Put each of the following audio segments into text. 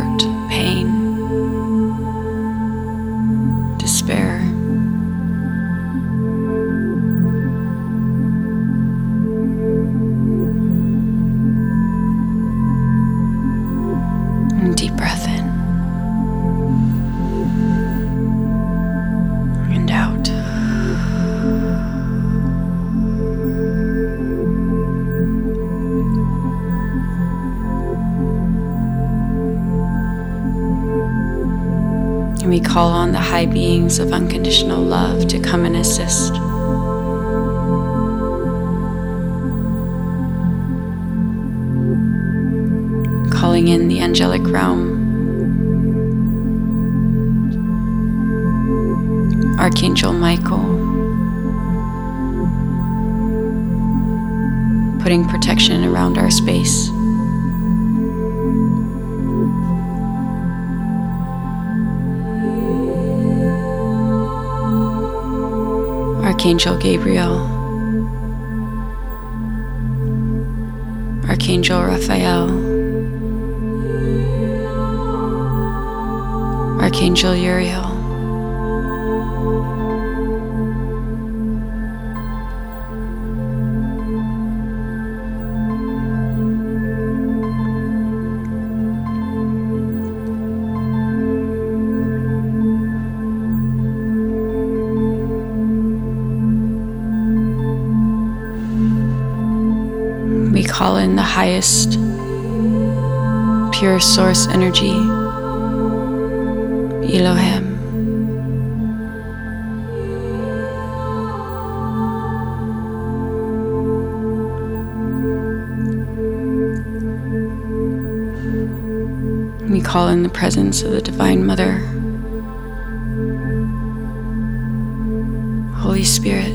hurt, pain, high beings of unconditional love to come and assist. Calling in the angelic realm. Archangel Michael. Putting protection around our space. Archangel Gabriel, Archangel Raphael, Archangel Uriel, pure source energy, Elohim. We call in the presence of the Divine Mother, Holy Spirit.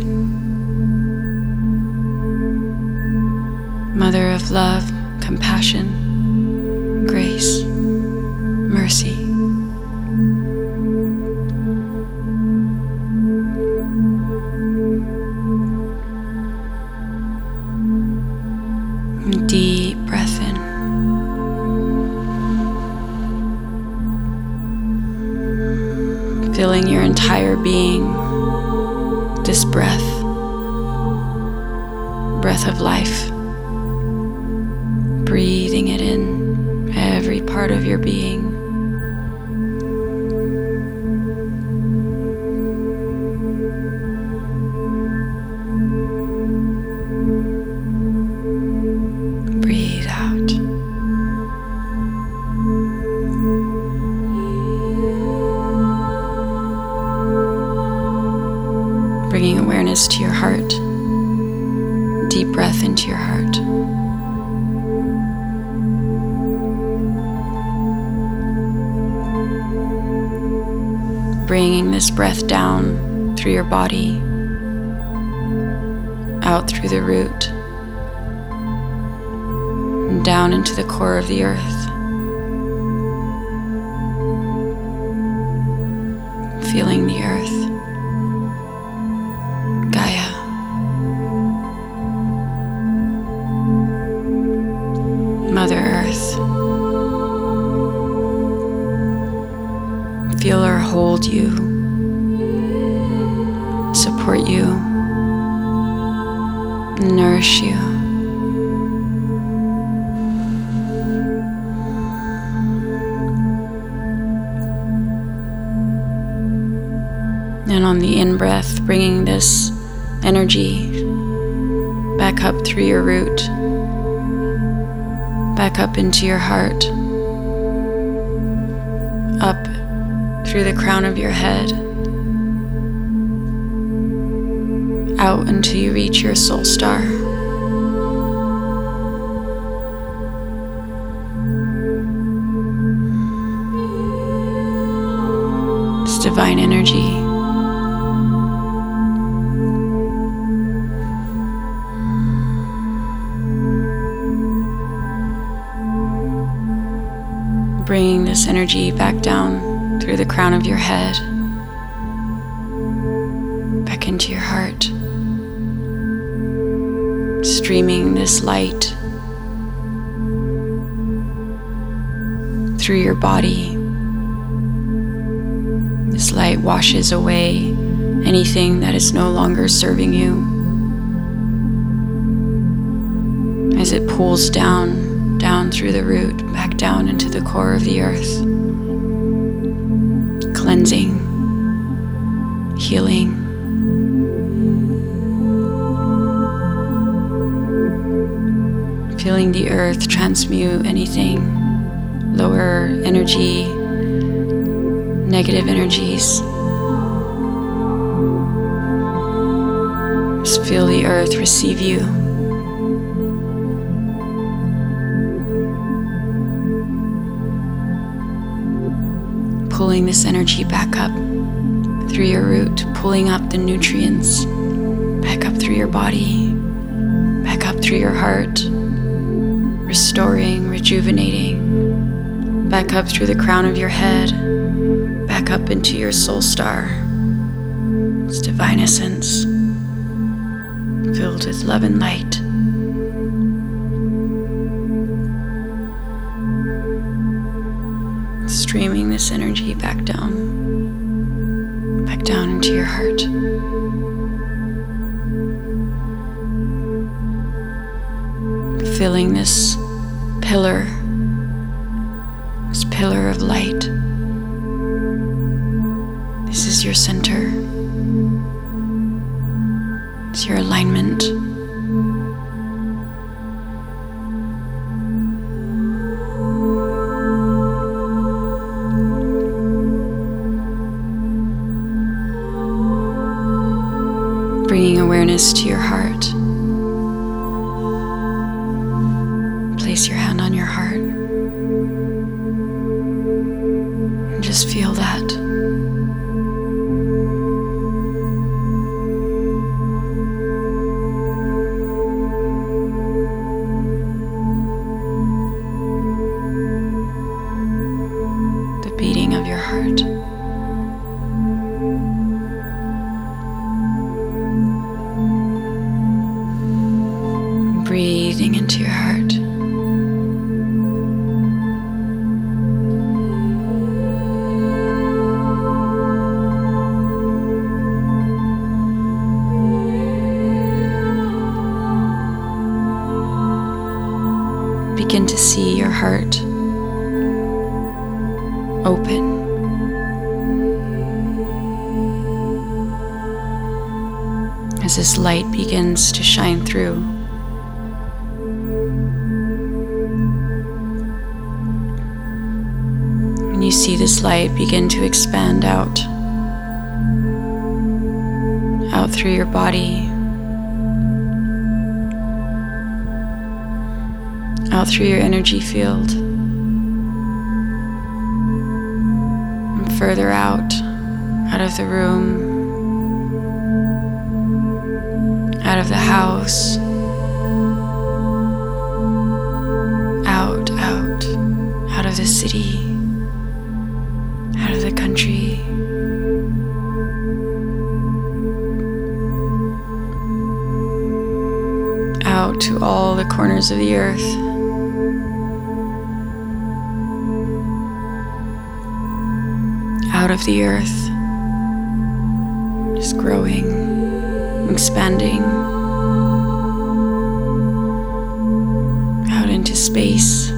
Through your body, out through the root, and down into the core of the earth. Feeling the earth, Gaia. Mother Earth. Feel her hold you, support you, nourish you. And on the in breath, bringing this energy back up through your root, back up into your heart, up through the crown of your head, out until you reach your soul star. It's divine energy. Bringing this energy back down through the crown of your head, back into into your heart, streaming this light through your body. This light washes away anything that is no longer serving you. As it pulls down, down through the root, back down into the core of the earth, cleansing, healing. Feeling the earth transmute anything, lower energy, negative energies. Just feel the earth receive you. Pulling this energy back up through your root, pulling up the nutrients back up through your body, back up through your heart, restoring, rejuvenating, back up through the crown of your head, back up into your soul star. It's divine essence, filled with love and light. Streaming this energy back down, back down into your heart. Filling this pillar, this pillar of light. This is your center. It's your alignment. Bringing awareness to your heart. To see your heart open. As this light begins to shine through. And you see this light begin to expand out, out through your body, out through your energy field, and further out, out of the room, out of the house, out, out, out of the city, out of the country. Out to all the corners of the earth. Out of the earth, just growing, expanding. Out into space.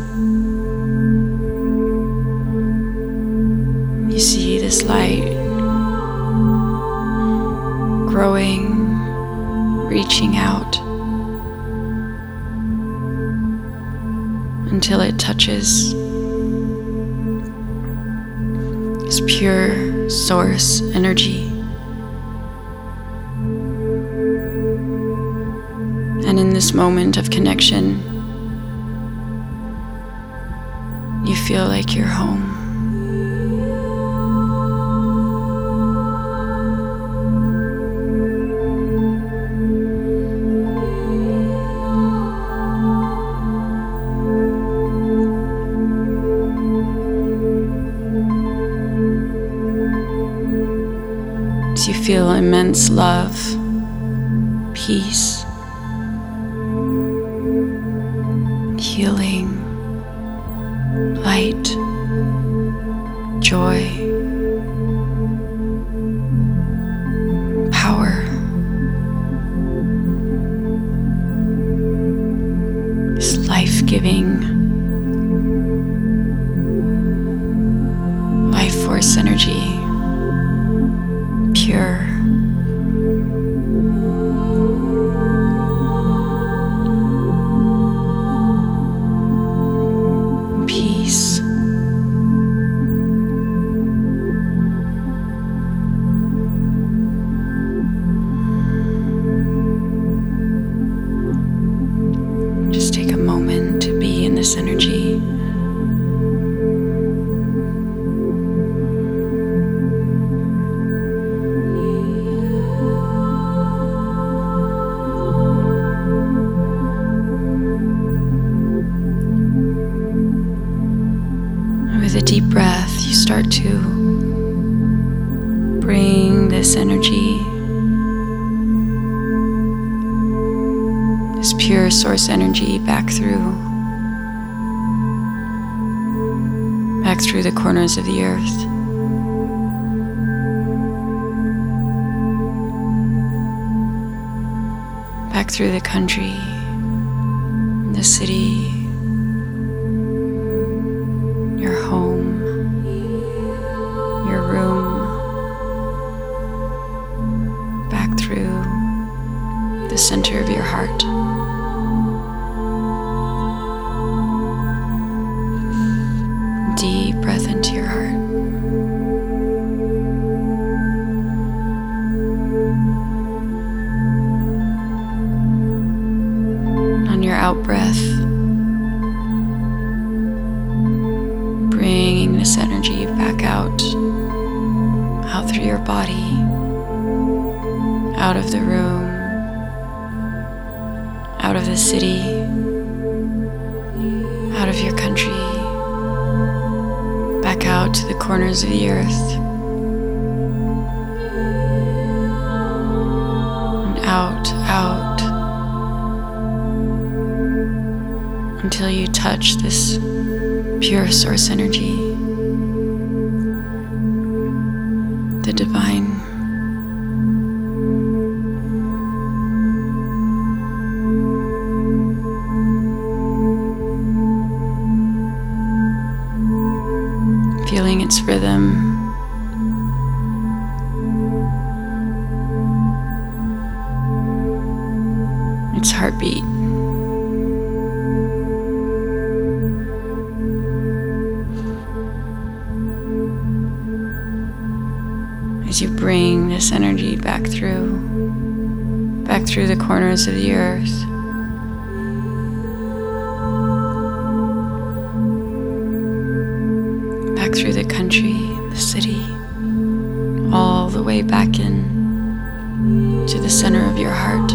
You see this light growing, reaching out until it touches pure source energy. And in this moment of connection, you feel like you're home. Immense love, peace, corners of the earth. Back through the country, the city, your home, your room, back through the center back out to the corners of the earth, and out, out, until you touch this pure source energy, corners of the earth. Back through the country, the city, all the way back in to the center of your heart.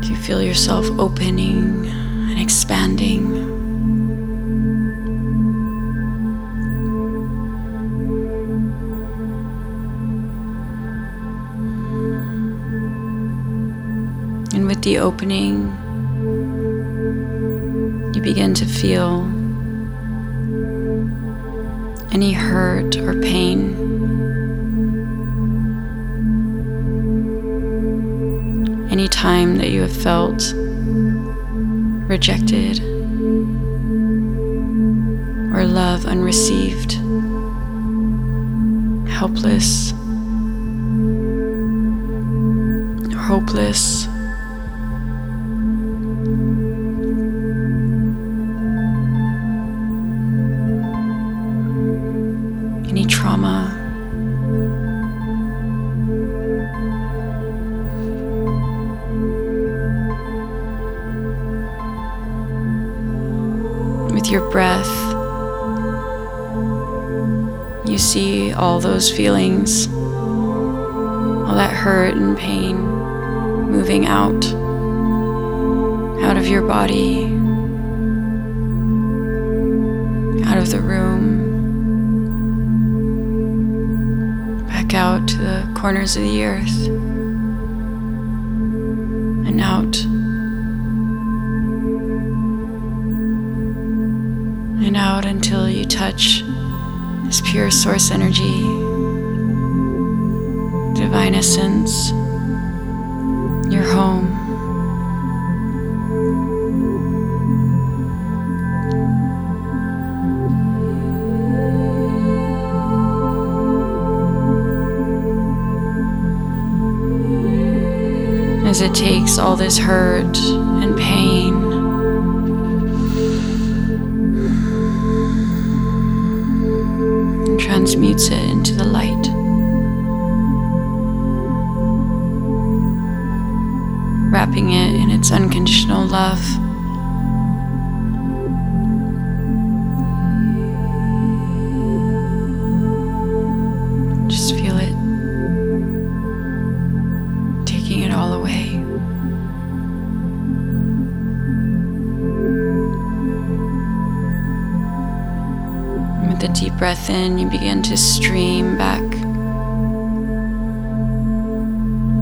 Do you feel yourself opening and expanding? The opening, you begin to feel any hurt or pain. Any time that you have felt rejected or love unreceived, helpless, hopeless. your breath, you see all those feelings, all that hurt and pain moving out, out of your body, out of the room, back out to the corners of the earth. This pure source energy, divine essence, your home. as it takes all this hurt Transmutes it into the light. Wrapping it in its unconditional love. A deep breath in, you begin to stream back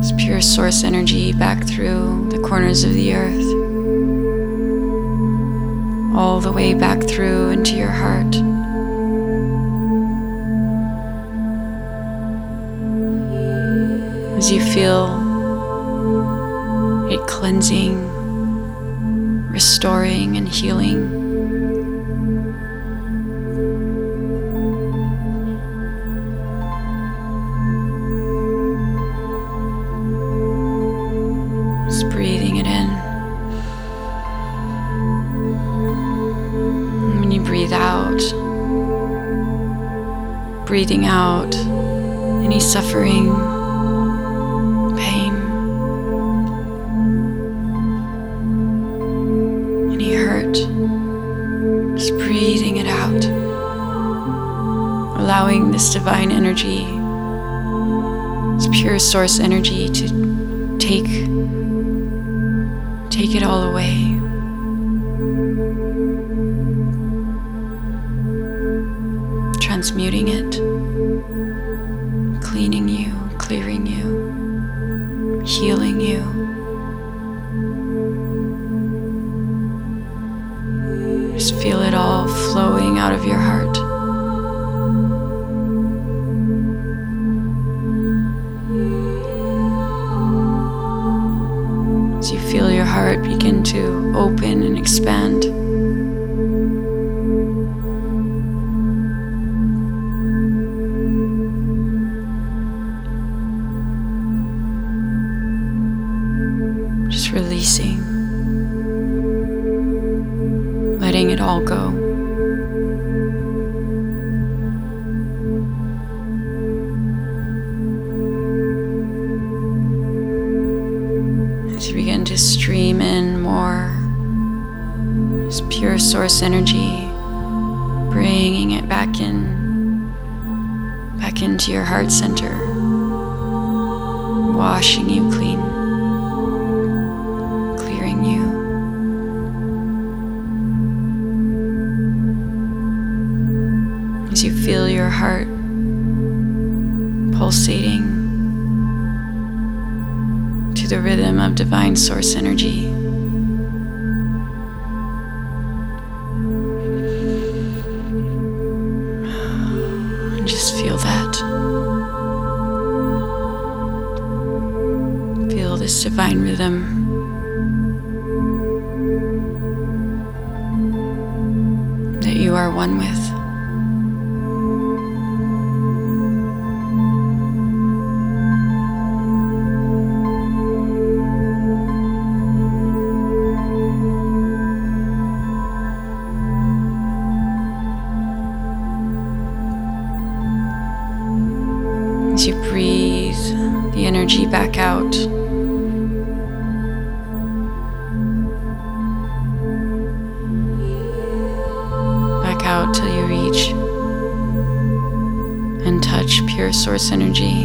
this pure source energy back through the corners of the earth, all the way back through into your heart. as you feel it cleansing, restoring, and healing. Out any suffering pain, any hurt, just breathing it out, allowing this divine energy, this pure source energy to take take it all away. Transmuting it, healing you. Just feel it all flowing out of your heart. As you feel your heart begin to open and expand. Releasing, letting it all go. As you begin to stream in more this pure source energy, bringing it back in, back into your heart center, washing you clean. Source energy. And just feel that. Feel this divine rhythm. that you are one with. Source energy.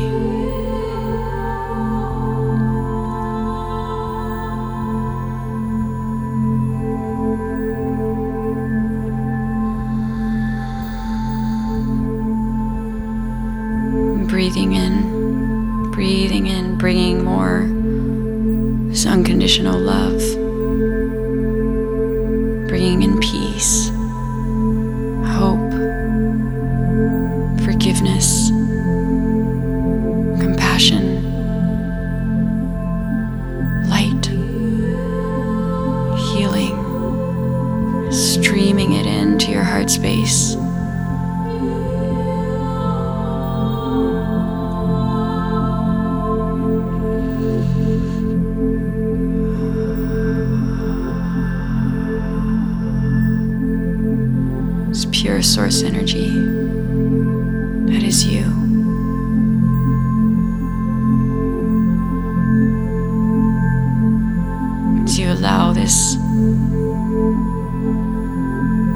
breathing in, breathing in, bringing more this unconditional love, allow this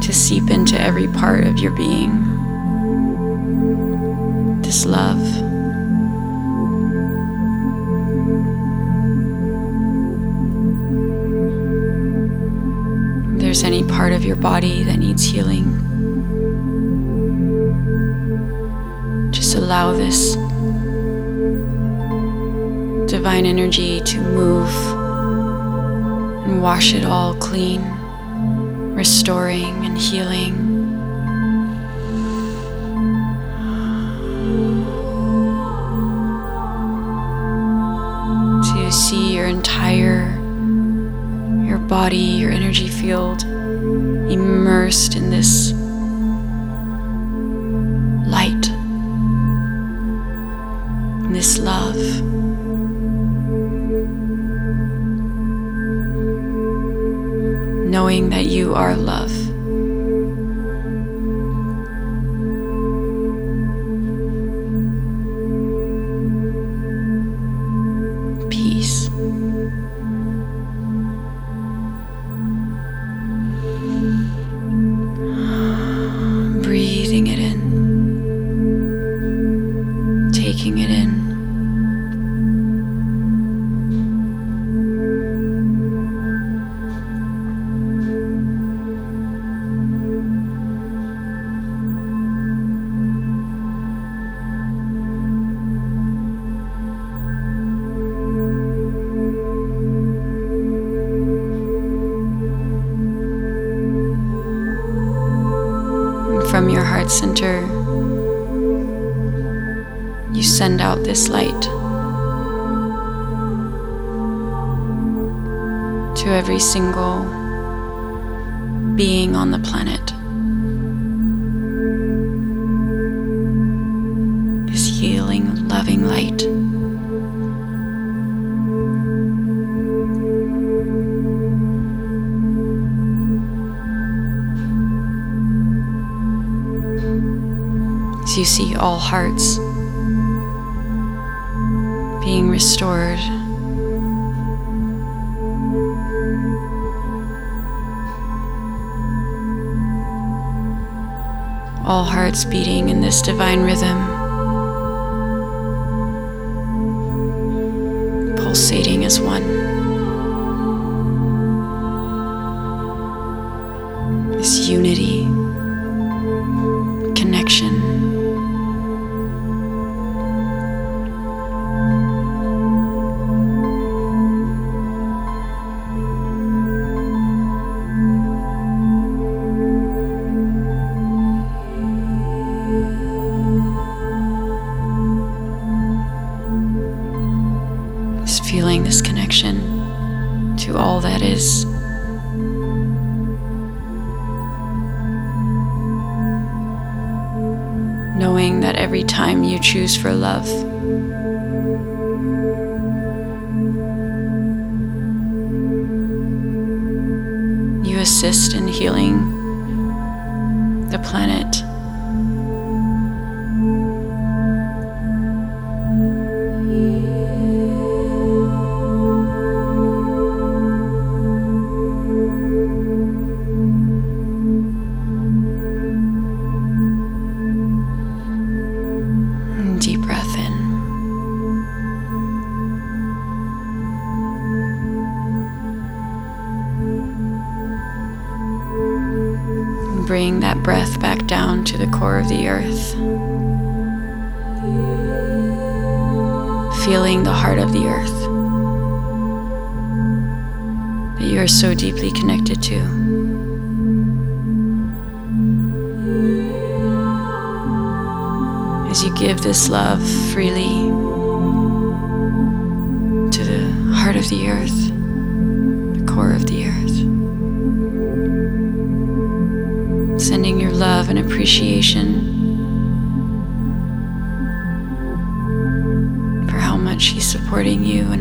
to seep into every part of your being, this love. There's any part of your body that needs healing, just allow this divine energy to move wash it all clean, restoring and healing. To see your entire your body, your energy field immersed in this Knowing that you are love. You send out this light to every single being on the planet. This healing, loving light. As you see all hearts being restored. All hearts beating in this divine rhythm, breath back down to the core of the earth. feeling the heart of the earth that you are so deeply connected to. As you give this love freely to the heart of the earth, the core of the earth, love and appreciation for how much He's supporting you and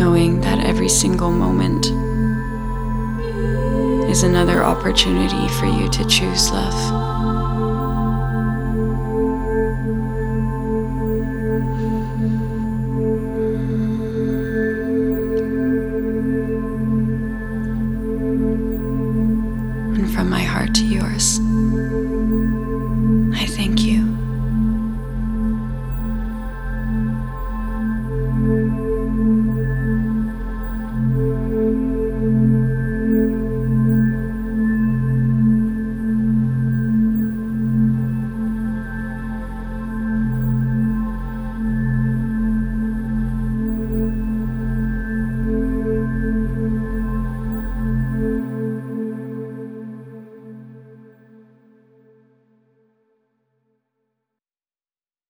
Knowing that every single moment is another opportunity for you to choose love.